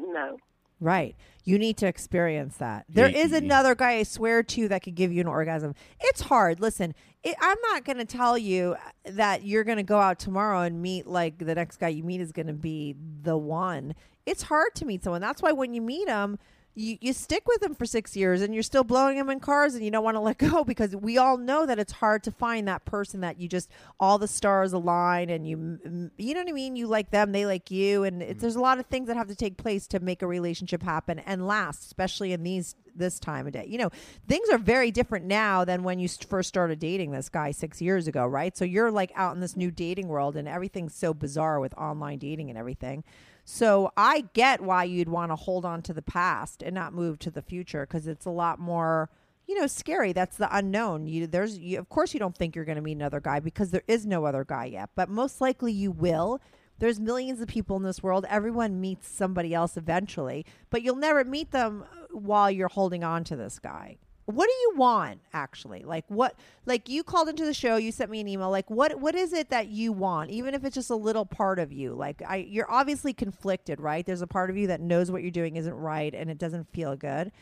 No. Right. You need to experience that. There is ye- another guy I swear to that could give you an orgasm. It's hard. Listen, it, I'm not going to tell you uh, that you're going to go out tomorrow and meet like the next guy you meet is going to be the one. It's hard to meet someone. That's why when you meet them, you, you stick with them for six years and you're still blowing them in cars and you don't want to let go because we all know that it's hard to find that person that you just all the stars align and you you know what I mean? You like them they like you and it's, mm. there's a lot of things that have to take place to make a relationship happen and last especially in these this time of day. You know things are very different now than when you first started dating this guy six years ago right? So you're like out in this new dating world and everything's so bizarre with online dating and everything so I get why you'd want to hold on to the past and not move to the future because it's a lot more, you know, scary. That's the unknown. You there's you, of course you don't think you're going to meet another guy because there is no other guy yet, but most likely you will. There's millions of people in this world. Everyone meets somebody else eventually, but you'll never meet them while you're holding on to this guy. What do you want actually? Like what like you called into the show, you sent me an email. Like what what is it that you want? Even if it's just a little part of you. Like I you're obviously conflicted, right? There's a part of you that knows what you're doing isn't right and it doesn't feel good.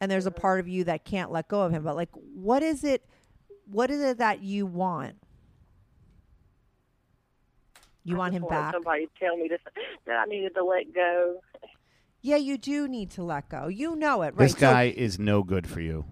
And there's a mm-hmm. part of you that can't let go of him. But like what is it what is it that you want? You I want him wanted back? Somebody to tell me this, that I needed to let go. Yeah, you do need to let go. You know it, right? This So- guy is no good for you.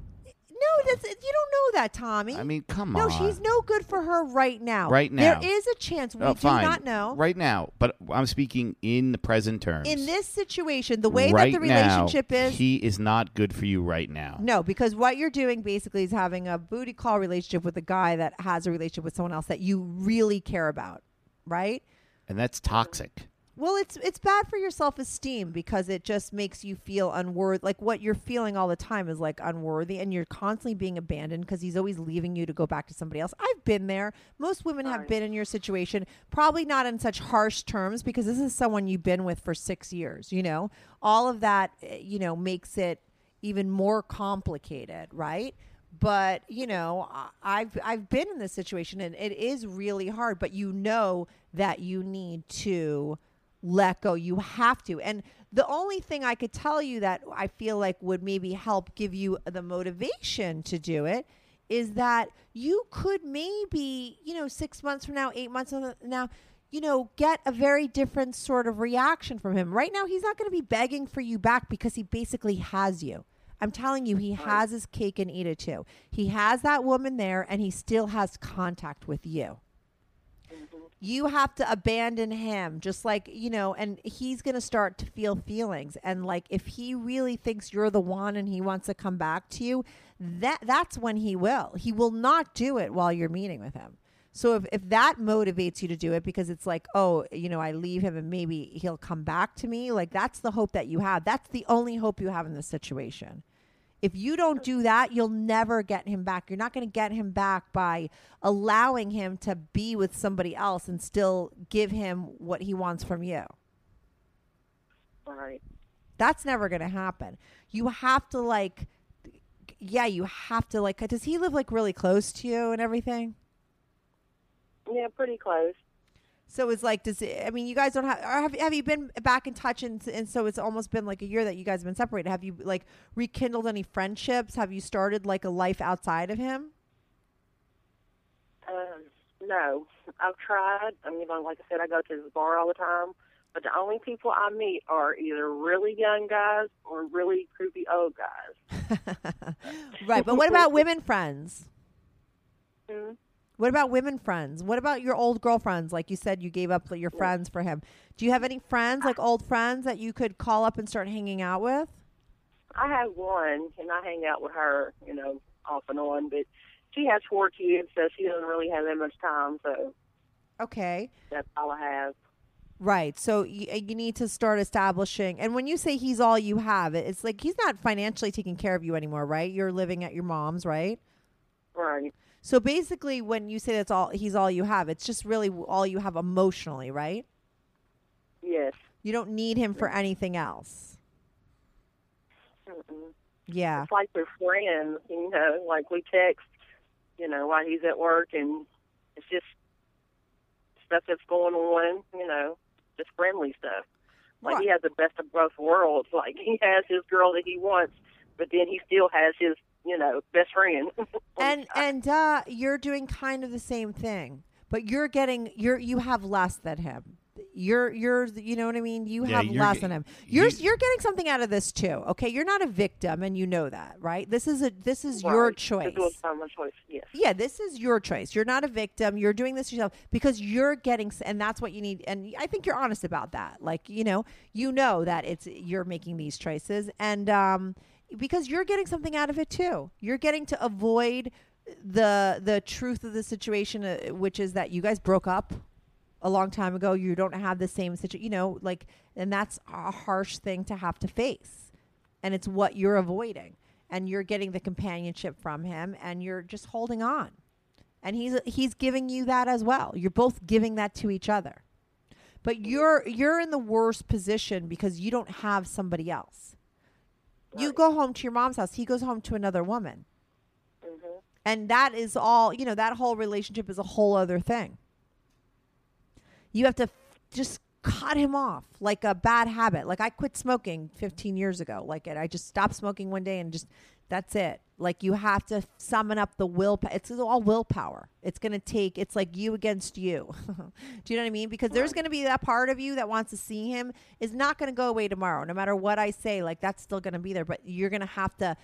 No, that's you don't know that, Tommy. I mean, come no, on. No, she's no good for her right now. Right now. there is a chance we Oh, do fine. not know. Right now, but I'm speaking in the present terms. In this situation, the way right that the now, relationship is, he is not good for you right now. No, because what you're doing basically is having a booty call relationship with a guy that has a relationship with someone else that you really care about, right? And that's toxic. Well, it's it's bad for your self esteem because it just makes you feel unworthy. Like what you're feeling all the time is like unworthy, and you're constantly being abandoned because he's always leaving you to go back to somebody else. I've been there. Most women have been in your situation, probably not in such harsh terms because this is someone you've been with for six years. You know, all of that, eh, you know, makes it even more complicated, right? But you know, I've I've been in this situation, and it is really hard. But you know that you need to let go. You have to. And the only thing I could tell you that I feel like would maybe help give you the motivation to do it is that you could maybe, you know, six months from now, eight months from now, you know, get a very different sort of reaction from him. Right now, he's not going to be begging for you back because he basically has you. I'm telling you, he has his cake and eat it too. He has that woman there and he still has contact with you you have to abandon him just like you know and he's going to start to feel feelings. And like if he really thinks you're the one and he wants to come back to you that that's when he will. He will not do it while you're meeting with him. So if, if that motivates you to do it because it's like oh you know i leave him and maybe he'll come back to me like that's the hope that you have. That's the only hope you have in this situation if you don't do that, you'll never get him back. You're not going to get him back by allowing him to be with somebody else and still give him what he wants from you. Right. That's never going to happen. You have to like yeah, you have to like does he live like really close to you and everything? Yeah, pretty close. So it's like, does it, I mean, you guys don't have, or have, have you been back in touch and, and so it's almost been like a year that you guys have been separated. Have you like rekindled any friendships? Have you started like a life outside of him? Um, no, I've tried. I mean, like I said, I go to the bar all the time. But the only people I meet are either really young guys or really creepy old guys. right. But what about women friends? Hmm? What about women friends? What about your old girlfriends? Like you said, you gave up your friends for him. Do you have any friends, like old friends, that you could call up and start hanging out with? I have one, and I hang out with her, you know, off and on. But she has four kids, so she doesn't really have that much time. So Okay. that's all I have. Right. So you, uh, you need to start establishing. And when you say he's all you have, it's like he's not financially taking care of you anymore, right? You're living at your mom's, right? Right. So basically, when you say that's all, he's all you have. It's just really all you have emotionally, right? Yes. You don't need him for anything else. Mm-mm. Yeah. It's like we're friends, you know. Like we text, you know, while he's at work, and it's just stuff that's going on, you know, just friendly stuff. Like Right. he has the best of both worlds. Like he has his girl that he wants, but then he still has his, you know, best friend. and and uh, you're doing kind of the same thing, but you're getting you're you have less than him. You're you're you know what I mean. You Yeah, have less ge- than him. You're you- you're getting something out of this too. Okay, you're not a victim, and you know that, right? This is a this is your choice. This was my choice. Yes. Yeah, this is your choice. You're not a victim. You're doing this yourself because you're getting, and that's what you need. And I think you're honest about that. Like, you know, you know that it's you're making these choices, and um, because you're getting something out of it too. You're getting to avoid the the truth of the situation, uh, which is that you guys broke up a long time ago. You don't have the same situation. You know, like, and that's a harsh thing to have to face and it's what you're avoiding and you're getting the companionship from him and you're just holding on and he's he's giving you that as well you're both giving that to each other but you're you're in the worst position because you don't have somebody else you go home to your mom's house he goes home to another woman. Hmm and that is all you know that whole relationship is a whole other thing. You have to f- just cut him off like a bad habit. Like i quit smoking 15 years ago like it, i just stopped smoking one day and just that's it like you have to summon up the will it's all willpower it's going to take it's like you against you do you know what i mean because there's going to be that part of you that wants to see him is not going to go away tomorrow no matter what i say like that's still going to be there but you're going to have to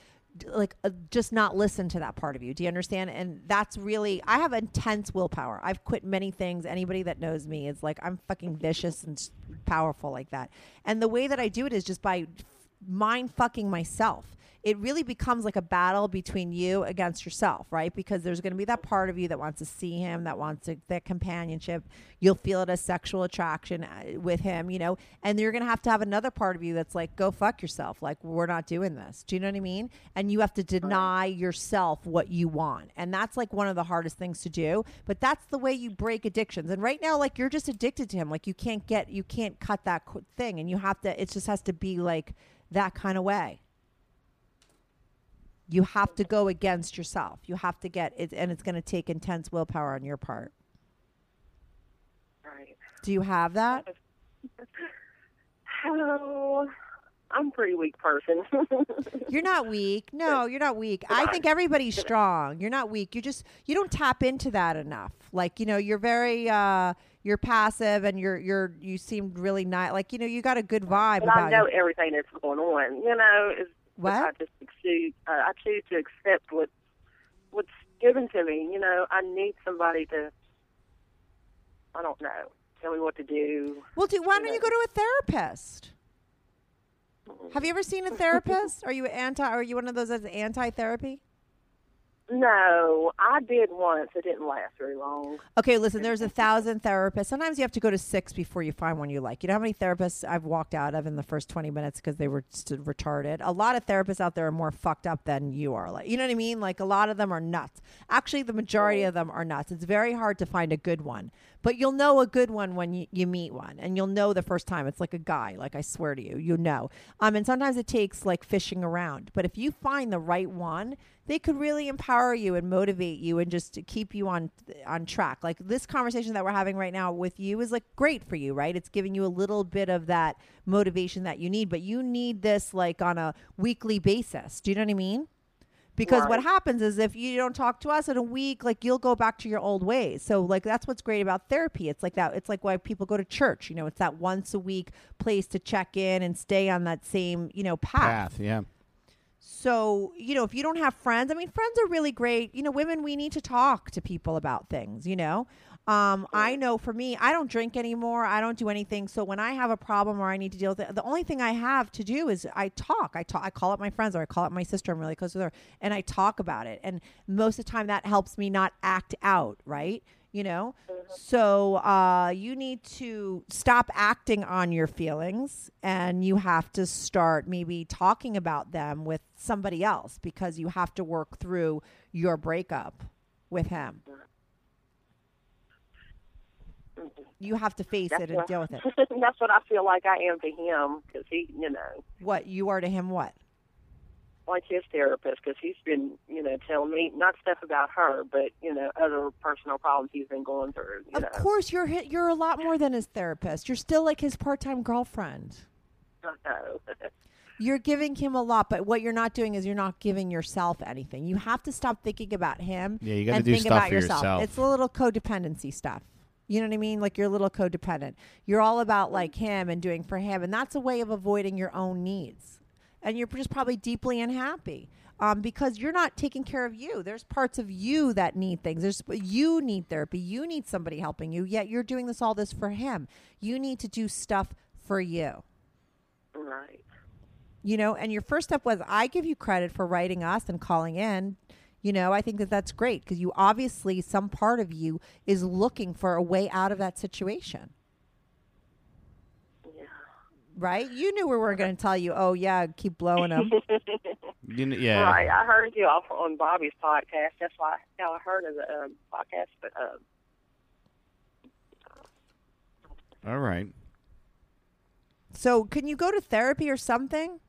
like uh, just not listen to that part of you. Do you understand? And that's really I have intense willpower. I've quit many things. Anybody that knows me is like I'm fucking vicious and powerful like that. And the way that I do it is just by mind fucking myself. It really becomes like a battle between you against yourself, right? Because there's going to be that part of you that wants to see him, that wants to, that companionship. You'll feel it as sexual attraction uh, with him, you know, and you're going to have to have another part of you that's like, go fuck yourself. Like, we're not doing this. Do you know what I mean? And you have to deny yourself what you want. And that's like one of the hardest things to do. But that's the way you break addictions. And right now, like, you're just addicted to him. Like, you can't get, you can't cut that thing. And you have to, it just has to be like that kind of way you have to go against yourself. You have to get it, and it's going to take intense willpower on your part. Right. Do you have that? Oh, I'm a pretty weak person. You're not weak. No, you're not weak. I think everybody's strong. You're not weak. You just you don't tap into that enough. Like you know, you're very uh you're passive, and you're you're you seem really not like you know you got a good vibe but about I know you. everything that's going on. You know, is What? I just choose. Uh, I choose to accept what what's given to me. You know, I need somebody to. I don't know. Tell me what to do. Well, do, why don't you go to a therapist? Have you ever seen a therapist? Are you anti? Are you one of those that's anti-therapy? No, I did once. It didn't last very long. Okay, listen, there's a thousand therapists. Sometimes you have to go to six before you find one you like. You know how many therapists I've walked out of in the first 20 minutes because they were retarded? A lot of therapists out there are more fucked up than you are. Like, you know what I mean? Like, a lot of them are nuts. Actually, the majority of them are nuts. It's very hard to find a good one, but you'll know a good one when you, you meet one, and you'll know the first time. It's like a guy, like I swear to you, you know. Um, and sometimes it takes like fishing around, but if you find the right one, they could really empower you and motivate you and just keep you on on track. Like this conversation that we're having right now with you is like great for you, right? It's giving you a little bit of that motivation that you need, but you need this like on a weekly basis. Do you know what I mean? Because what happens is if you don't talk to us in a week, like you'll go back to your old ways. So like that's what's great about therapy. It's like that. It's like why people go to church. You know, it's that once a week place to check in and stay on that same you know Path, yeah. So, you know, if you don't have friends, I mean, friends are really great. You know, women, we need to talk to people about things, you know? Um, I know for me, I don't drink anymore. I don't do anything. So when I have a problem or I need to deal with it, the only thing I have to do is I talk. I talk. I call up my friends or I call up my sister. I'm really close with her, and I talk about it. And most of the time, that helps me not act out. Right? You know. So uh, you need to stop acting on your feelings, and you have to start maybe talking about them with somebody else because you have to work through your breakup with him. You have to face it and what, deal with it. that's what I feel like I am to him because he, you know, What you are to him? What? Like his therapist because he's been, you know, telling me not stuff about her, but you know, other personal problems he's been going through. You Of know, course, you're you're a lot more than his therapist. You're still like his part-time girlfriend. I know. You're giving him a lot, but what you're not doing is you're not giving yourself anything. You have to stop thinking about him. Yeah, you gotta and do think stuff about for yourself. It's a little codependency stuff. You know what I mean? Like you're a little codependent. You're all about like him and doing for him, and that's a way of avoiding your own needs. And you're just probably deeply unhappy um, because you're not taking care of you. There's parts of you that need things. There's you need therapy. You need somebody helping you. Yet you're doing this all this for him. You need to do stuff for you right. you know and your first step was i give you credit for writing us and calling in you know i think that that's great because you obviously some part of you is looking for a way out of that situation. Right you knew we weren't going to tell you oh yeah keep blowing them You kn- yeah. Right. I heard you off on Bobby's podcast. That's why how I heard of the um, podcast. But um, All right. so can you go to therapy or something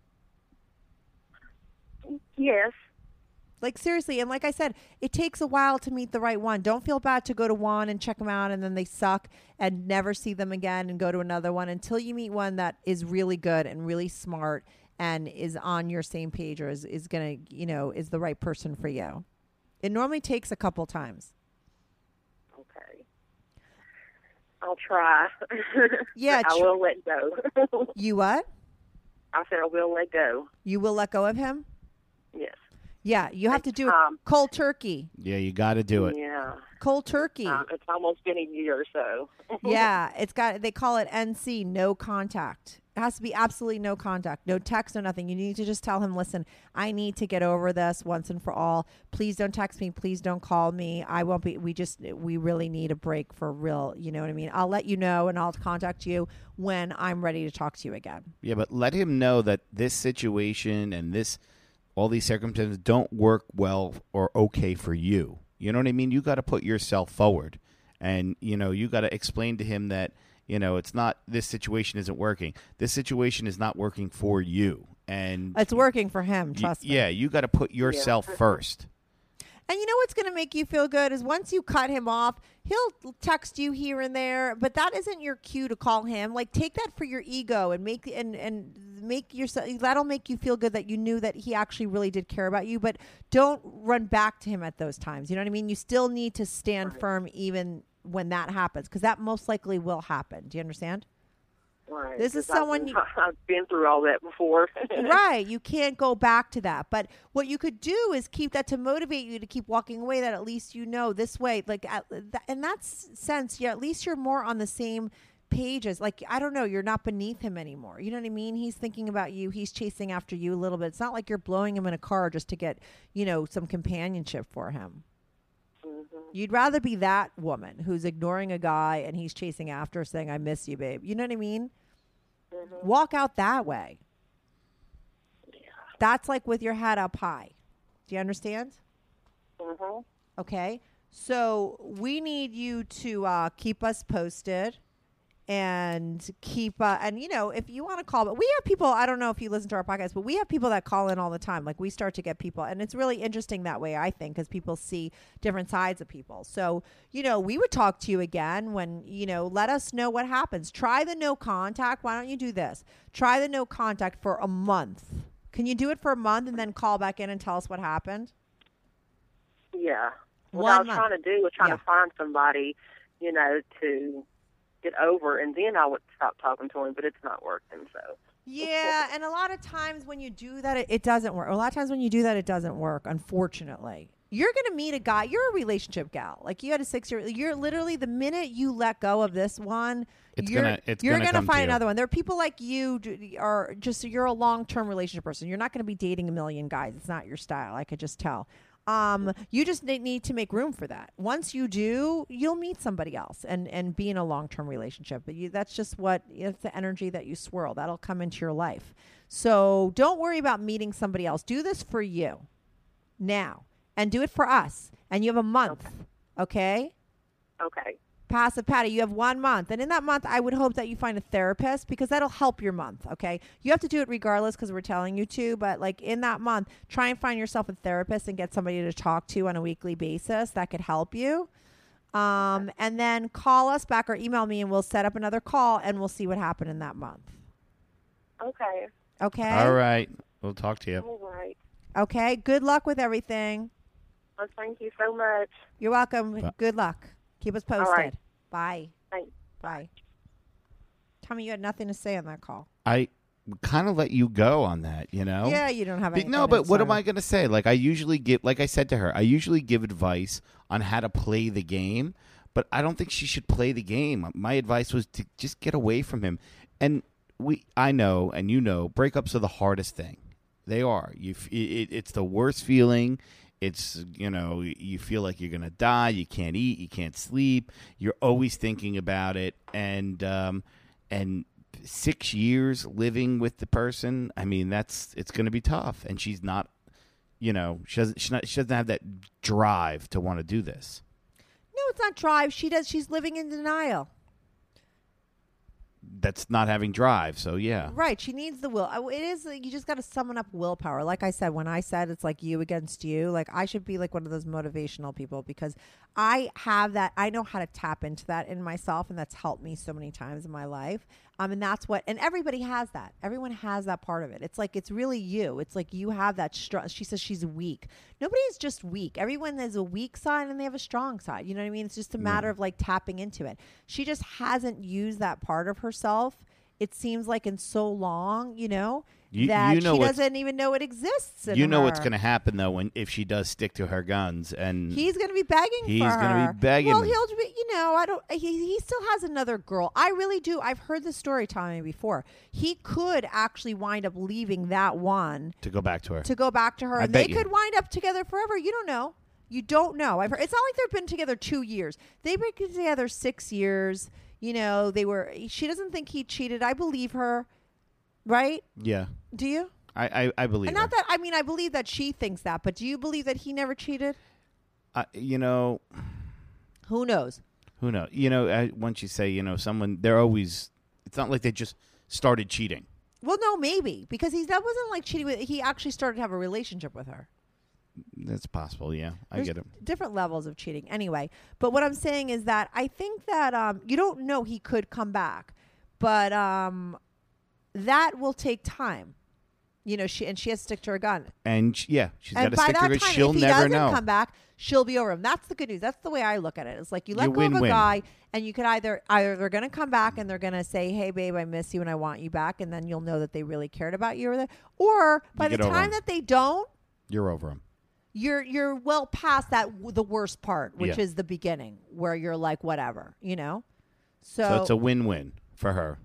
yes, like seriously and like i said it takes a while to meet the right one don't feel bad to go to one and check them out and then they suck and never see them again and go to another one until you meet one that is really good and really smart and is on your same page or is, is gonna you know is the right person for you it normally takes a couple times okay. I'll try. Yeah, I tr- will let go. you what I said I will let go. you will let go of him Yes. Yeah, you have to do it Um, cold turkey. Yeah, you got to do it. Yeah. Cold turkey. Um, it's almost been a year or so. yeah, it's got. They call it NC, no contact. It has to be absolutely no contact, no text, no nothing. You need to just tell him, listen, I need to get over this once and for all. Please don't text me. Please don't call me. I won't be. We just, we really need a break for real. You know what I mean? I'll let you know, and I'll contact you when I'm ready to talk to you again. Yeah, but let him know that this situation and this all these circumstances don't work well or okay for you. You know what I mean? You got to put yourself forward. And you know, you got to explain to him that, you know, it's not this situation isn't working. This situation is not working for you. And It's working for him. y- Trust me. Yeah, you got to put yourself first. And you know what's going to make you feel good is once you cut him off, he'll text you here and there, but that isn't your cue to call him. Like take that for your ego and make and and make yourself that'll make you feel good that you knew that he actually really did care about you, but don't run back to him at those times. You know what I mean? You still need to stand firm even when that happens because that most likely will happen. Do you understand? Right. This is I've- someone you- I've been through all that before. right. You can't go back to that. But what you could do is keep that to motivate you to keep walking away. That at least you know this way. Like, at, that, in that sense, yeah, at least you're more on the same pages. like I don't know. You're not beneath him anymore. You know what I mean? He's thinking about you. He's chasing after you a little bit. It's not like you're blowing him in a car just to get you know some companionship for him. You'd rather be that woman who's ignoring a guy and he's chasing after, saying, "I miss you, babe." You know what I mean? Walk out that way. Yeah. That's like with your head up high. Do you understand? hmm Okay. So we need you to uh, keep us posted and keep uh, and you know if you want to call but we have people i don't know if you listen to our podcast but we have people that call in all the time. Like we start to get people and it's really interesting that way i think because people see different sides of people. So you know we would talk to you again when you know let us know what happens. Try the no contact. Why don't you do this? Try the no contact for a month. Can you do it for a month and then call back in and tell us what happened? Yeah. What One I was month. trying to do was trying Yeah. to find somebody, you know, to get over, and then I would stop talking to him. But it's not working. So Yeah, and a lot of times when you do that, it, it doesn't work. A lot of times when you do that, it doesn't work. Unfortunately, you're gonna meet a guy. You're a relationship gal. Like you had a six year. You're literally the minute you let go of this one, It's you're, gonna- it's you're gonna find another one. There are people like you d- are just you're a long term relationship person. You're not gonna be dating a million guys. It's not your style. I could just tell. Um, you just need to make room for that. Once you do, you'll meet somebody else and and be in a long term relationship. But you, that's just what it's the energy that you swirl. That'll come into your life. So don't worry about meeting somebody else. Do this for you now, and do it for us. And you have a month, okay? okay. Passive Patty, you have one month. And in that month, I would hope that you find a therapist because that'll help your month. Okay. You have to do it regardless because we're telling you to. But like in that month, try and find yourself a therapist and get somebody to talk to on a weekly basis that could help you. Um, and then call us back or email me and we'll set up another call and we'll see what happened in that month. Okay. Okay. All right. We'll talk to you. All right. Okay. Good luck with everything. Well, thank you so much. You're welcome. Bye. Good luck. Keep us posted. right. Bye. Thanks. Bye. Tommy, you had nothing to say on that call. I kind of let you go on that, you know? Yeah, you don't have Be- any. no, but what am I going to say? Like I usually give, like I said to her, I usually give advice on how to play the game, but I don't think she should play the game. My advice was to just get away from him. And we, I know, and you know, breakups are the hardest thing. They are. You, it, it's the worst feeling. It's you know, you feel like you're gonna die. You can't eat. You can't sleep. You're always thinking about it, and um, and six years living with the person. I mean, that's it's going to be tough. And she's not, you know, she doesn't she, not, she doesn't have that drive to want to do this. No, it's not drive. She does. She's living in denial. That's not having drive. So yeah, Right. She needs the will. It is. You just got to summon up willpower. Like I said, when I said it's like you against you, like I should be like one of those motivational people because I have that. I know how to tap into that in myself, and that's helped me so many times in my life. Um, and that's what. And everybody has that. Everyone has that part of it. It's like it's really you. It's like you have that. Str- she says she's weak. Nobody's just weak. Everyone has a weak side and they have a strong side. You know what I mean? It's just a matter of like tapping into it. She just hasn't used that part of herself it seems like in so long, you know? You- that you know she doesn't even know it exists. You know what's going to happen though when if she does stick to her guns and He's going to be begging He's gonna be begging. Well, he'll be, you know, I don't. He he still has another girl. I really do. I've heard the story telling me before. He could actually wind up leaving that one to go back to her. to go back to her, I and they you. could wind up together forever. You don't know. You don't know. I've heard. It's not like they've been together two years. They've been together six years. You know, they were. She doesn't think he cheated. I believe her. Right? yeah, Do you? I I, I believe. And her. not that. I mean, I believe that she thinks that. But do you believe that he never cheated? I, you know, Who knows? who knows? You know, I, once you say, you know, someone, they're always. It's not like they just started cheating. Well, no, maybe because he that wasn't like cheating. With, he actually started to have a relationship with her. That's possible. Yeah, I There's get it. Different levels of cheating, anyway. But what I'm saying is that I think that um, you don't know he could come back, but um, that will take time. You know, she and she has to stick to her gun. And sh- yeah, she's got and to by stick to that her. time, She'll if he never doesn't know. come back, she'll be over him. That's the good news. That's the way I look at it. It's like you let You go of a win-win. guy, and you could either either they're going to come back and they're going to say, "Hey, babe, I miss you and I want you back," and then you'll know that they really cared about you, or that, or by the get over time that they don't, You're over him. you're you're well past that the worst part, which Yeah. is the beginning, where you're like whatever, you know. So, So it's a win-win for her.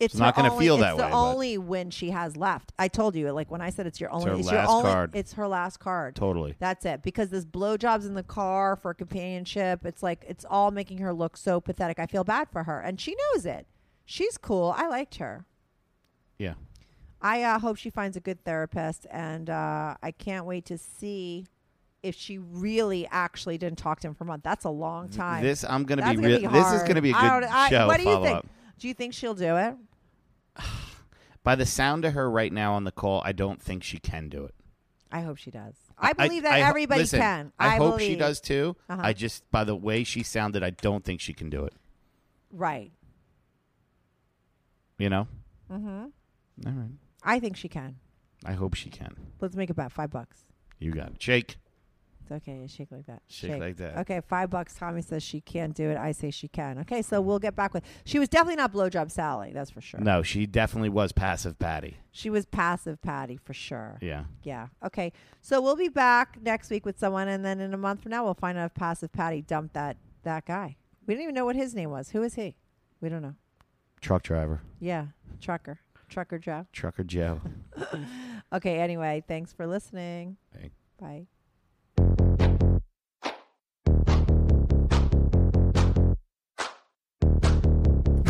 It's not gonna only- feel it's that the way, but- only win she has left. I told you, like when I said it's your only, her it's your last only, card. it's her last card. Totally. That's it. Because this blowjobs in the car for companionship, it's like it's all making her look so pathetic. I feel bad for her, and she knows it. She's cool. I liked her. Yeah. I uh, hope she finds a good therapist, and uh, I can't wait to see if she really actually didn't talk to him for a month. That's a long time. This I'm gonna be real. This is gonna be a I good don't- I- show. What do you follow think? up. Do you think she'll do it? By the sound of her right now on the call, I don't think she can do it. I hope she does. I believe that I everybody listen, can. I, hope she does too. Uh-huh. I just, by the way she sounded, I don't think she can do it. Right. You know. Mm-hmm. All right. I think she can. I hope she can. Let's make it about five bucks. You got it. Shake. It's okay. Shake like that. Shake like that. Okay, five bucks. Tommy says she can't do it. I say she can. Okay, so we'll get back with. She was definitely not blowjob Sally. That's for sure. No, she definitely was passive Patty. She was passive Patty for sure. Yeah. Yeah. Okay. So we'll be back next week with someone, and then in a month from now, we'll find out if passive Patty dumped that that guy. We didn't even know what his name was. Who is he? We don't know. Truck driver. Yeah, trucker, trucker Joe. Trucker Joe. Okay. Anyway, thanks for listening. Hey. Bye.